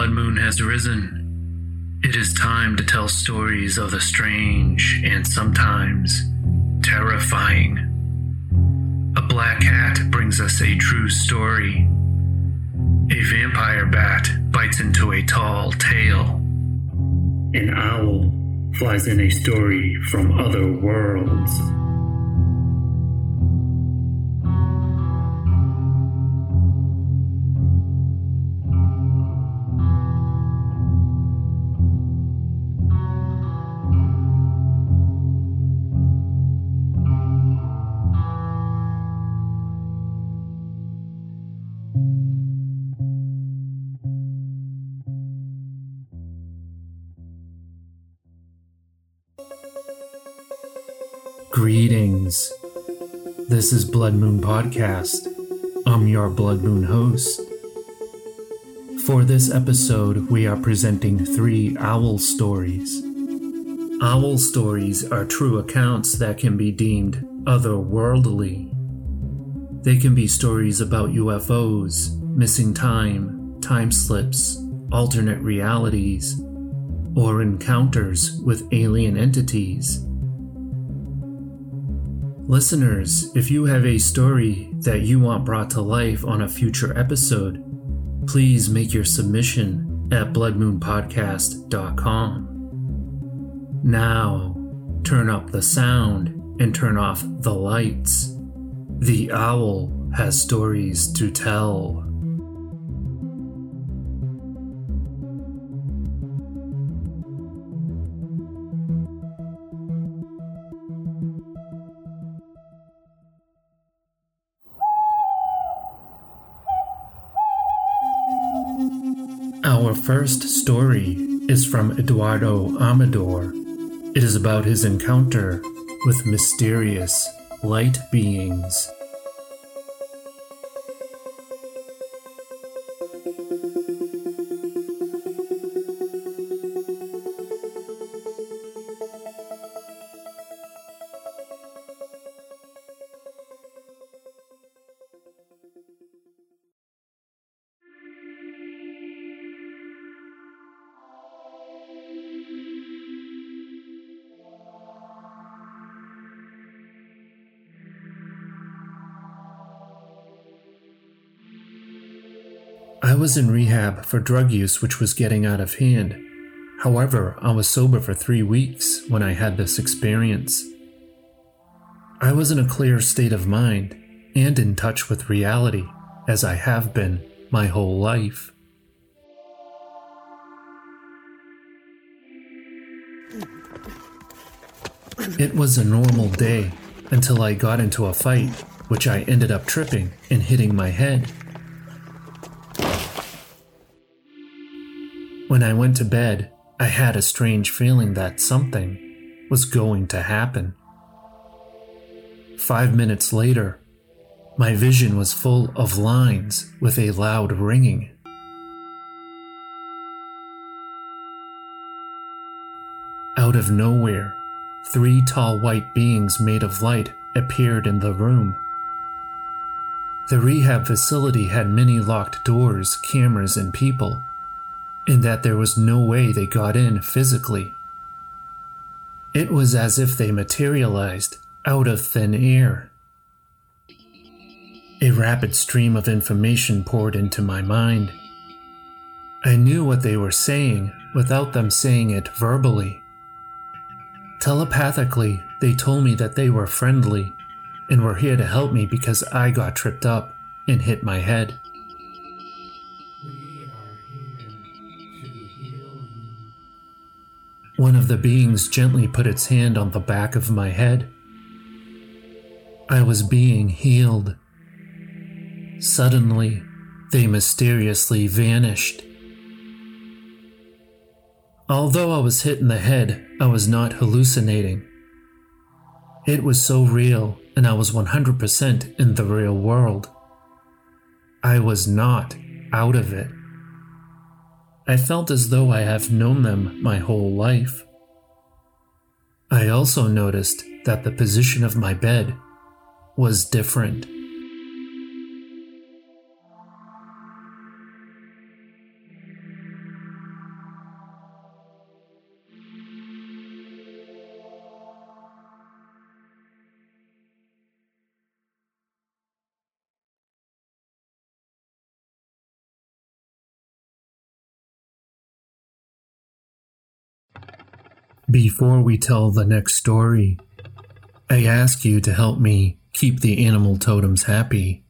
blood moon has risen. It is time to tell stories of the strange and sometimes terrifying. A black cat brings us a true story. A vampire bat bites into a tall tale. An owl flies in a story from other worlds. Greetings. This is Blood Moon Podcast. I'm your Blood Moon host. For this episode, we are presenting three owl stories. Owl stories are true accounts that can be deemed otherworldly. They can be stories about UFOs, missing time, time slips, alternate realities, or encounters with alien entities. Listeners, if you have a story that you want brought to life on a future episode, please make your submission at bloodmoonpodcast.com. Now, turn up the sound and turn off the lights. The owl has stories to tell. Our first story is from Eduardo Amador. It is about his encounter with mysterious light beings. I was in rehab for drug use, which was getting out of hand. However, I was sober for three weeks when I had this experience. I was in a clear state of mind and in touch with reality, as I have been my whole life. It was a normal day until I got into a fight, which I ended up tripping and hitting my head. When I went to bed, I had a strange feeling that something was going to happen. Five minutes later, my vision was full of lines with a loud ringing. Out of nowhere, three tall white beings made of light appeared in the room. The rehab facility had many locked doors, cameras, and people, in that there was no way they got in physically. It was as if they materialized out of thin air. A rapid stream of information poured into my mind. I knew what they were saying without them saying it verbally. Telepathically, they told me that they were friendly and were here to help me because I got tripped up and hit my head. One of the beings gently put its hand on the back of my head. I was being healed. Suddenly, they mysteriously vanished. Although I was hit in the head, I was not hallucinating. It was so real, and I was 100% in the real world. I was not out of it. I felt as though I have known them my whole life. I also noticed that the position of my bed was different. Before we tell the next story, I ask you to help me keep the animal totems happy.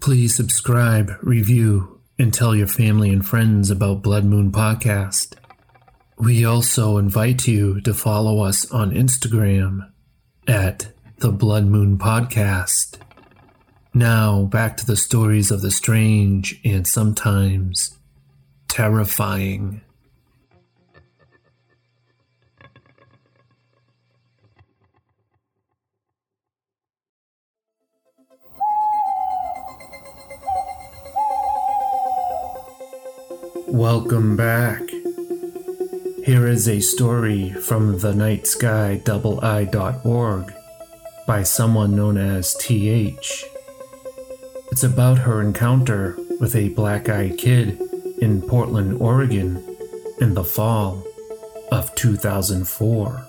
Please subscribe, review, and tell your family and friends about Blood Moon Podcast. We also invite you to follow us on Instagram at the Blood Moon Podcast. Now, back to the stories of the strange and sometimes terrifying. Welcome back. Here is a story from the night sky double-i.org by someone known as TH. It's about her encounter with a black eyed kid in Portland, Oregon in the fall of 2004.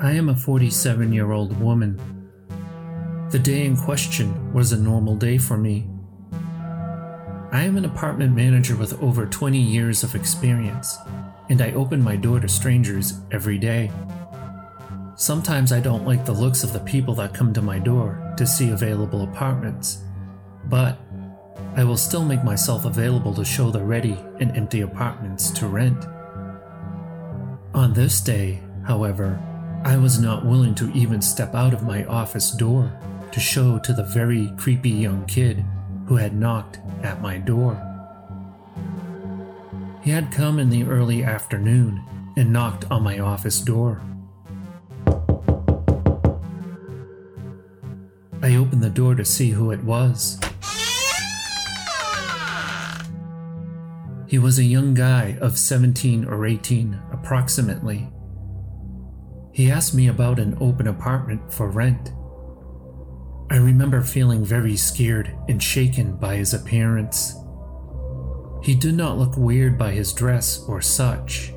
I am a 47 year old woman. The day in question was a normal day for me. I am an apartment manager with over 20 years of experience, and I open my door to strangers every day. Sometimes I don't like the looks of the people that come to my door to see available apartments, but I will still make myself available to show the ready and empty apartments to rent. On this day, however, I was not willing to even step out of my office door to show to the very creepy young kid who had knocked at my door. He had come in the early afternoon and knocked on my office door. I opened the door to see who it was. He was a young guy of 17 or 18, approximately. He asked me about an open apartment for rent. I remember feeling very scared and shaken by his appearance. He did not look weird by his dress or such.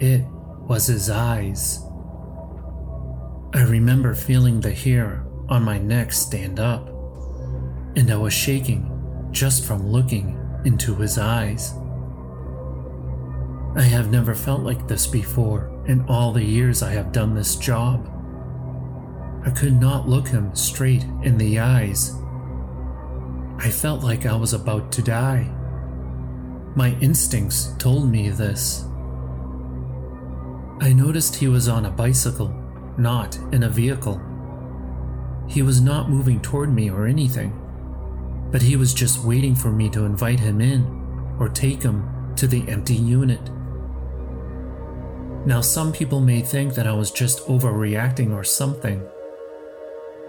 It was his eyes. I remember feeling the hair on my neck stand up, and I was shaking just from looking into his eyes. I have never felt like this before in all the years I have done this job. I could not look him straight in the eyes. I felt like I was about to die. My instincts told me this. I noticed he was on a bicycle, not in a vehicle. He was not moving toward me or anything, but he was just waiting for me to invite him in or take him to the empty unit. Now, some people may think that I was just overreacting or something,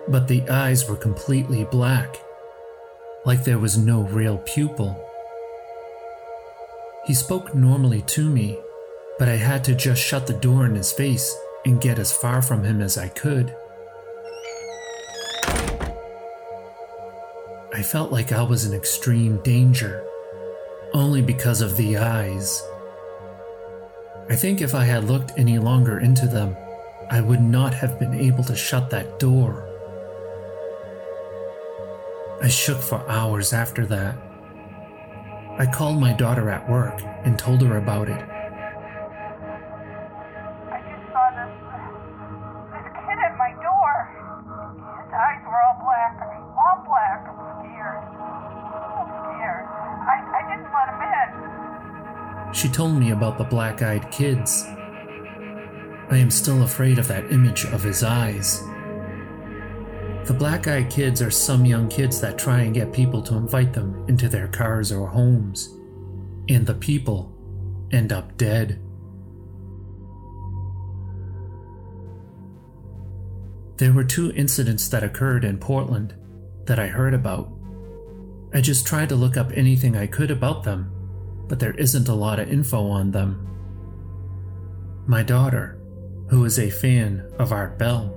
but the eyes were completely black, like there was no real pupil. He spoke normally to me, but I had to just shut the door in his face and get as far from him as I could. I felt like I was in extreme danger, only because of the eyes. I think if I had looked any longer into them, I would not have been able to shut that door. I shook for hours after that. I called my daughter at work and told her about it. She told me about the black eyed kids. I am still afraid of that image of his eyes. The black eyed kids are some young kids that try and get people to invite them into their cars or homes, and the people end up dead. There were two incidents that occurred in Portland that I heard about. I just tried to look up anything I could about them, but there isn't a lot of info on them. My daughter, who is a fan of Art Bell,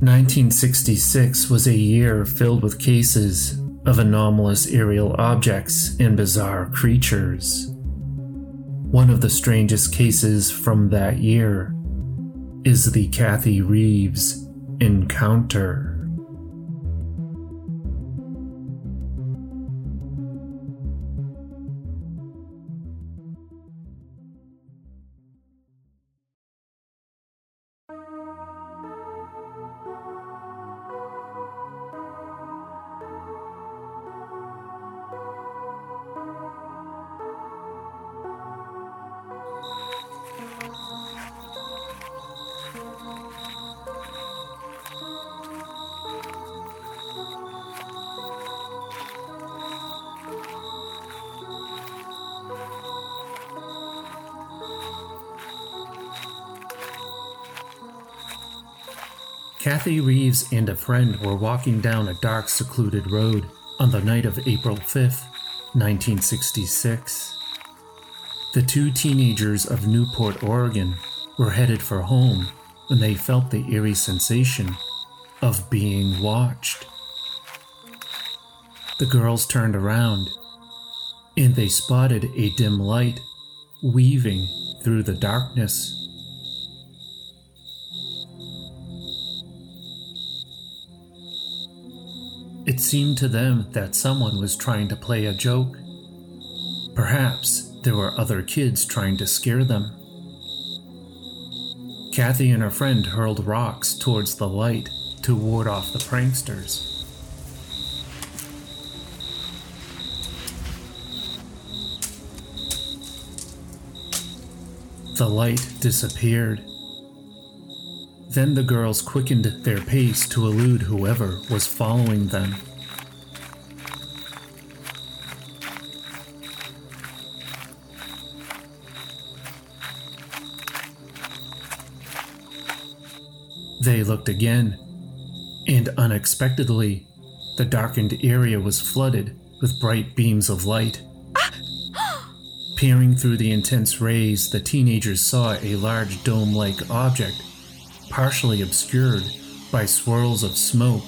1966 was a year filled with cases of anomalous aerial objects and bizarre creatures. One of the strangest cases from that year is the Kathy Reeves encounter. Kathy Reeves and a friend were walking down a dark, secluded road on the night of April 5th, 1966. The two teenagers of Newport, Oregon were headed for home when they felt the eerie sensation of being watched. The girls turned around and they spotted a dim light weaving through the darkness. It seemed to them that someone was trying to play a joke. Perhaps there were other kids trying to scare them. Kathy and her friend hurled rocks towards the light to ward off the pranksters. The light disappeared. Then the girls quickened their pace to elude whoever was following them. They looked again, and unexpectedly, the darkened area was flooded with bright beams of light. Peering through the intense rays, the teenagers saw a large dome like object partially obscured by swirls of smoke.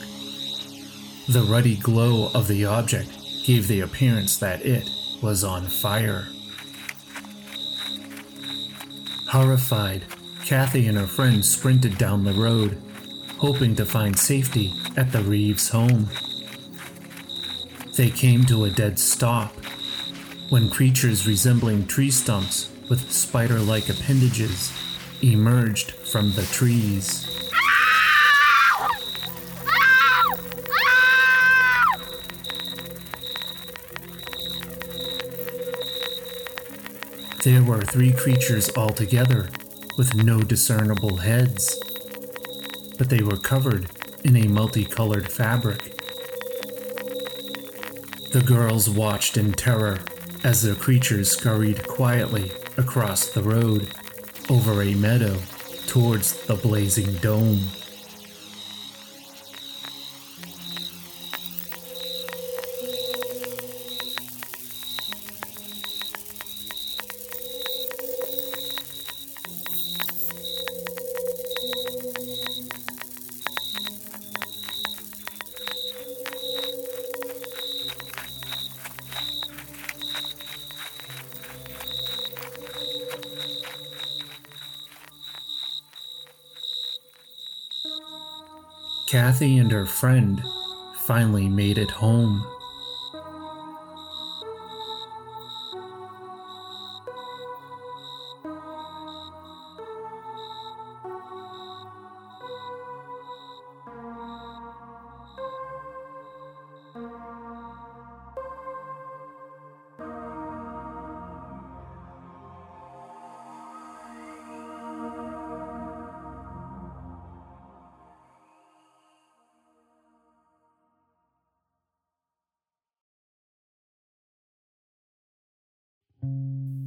The ruddy glow of the object gave the appearance that it was on fire. Horrified, Kathy and her friend sprinted down the road, hoping to find safety at the Reeves home. They came to a dead stop when creatures resembling tree stumps with spider like appendages emerged from the trees. There were three creatures altogether, with no discernible heads, but they were covered in a multicolored fabric. The girls watched in terror as the creatures scurried quietly across the road over a meadow towards the blazing dome. Kathy and her friend finally made it home.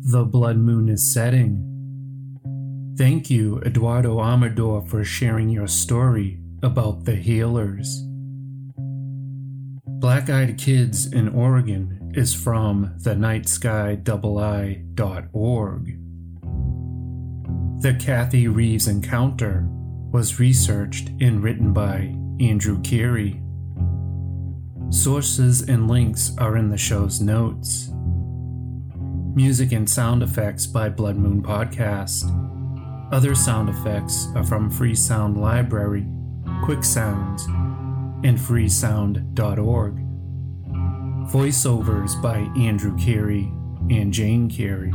The blood moon is setting. Thank you, Eduardo Amador, for sharing your story about the healers. Black Eyed Kids in Oregon is from thenightsky.org. The Kathy Reeves Encounter was researched and written by Andrew Carey. Sources and links are in the show's notes. Music and sound effects by Blood Moon Podcast. Other sound effects are from Free Sound Library, Quick Sounds, and freesound.org. Voiceovers by Andrew Carey and Jane Carey.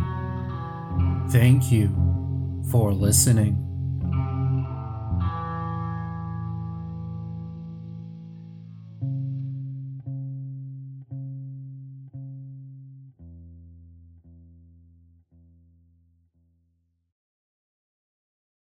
Thank you for listening.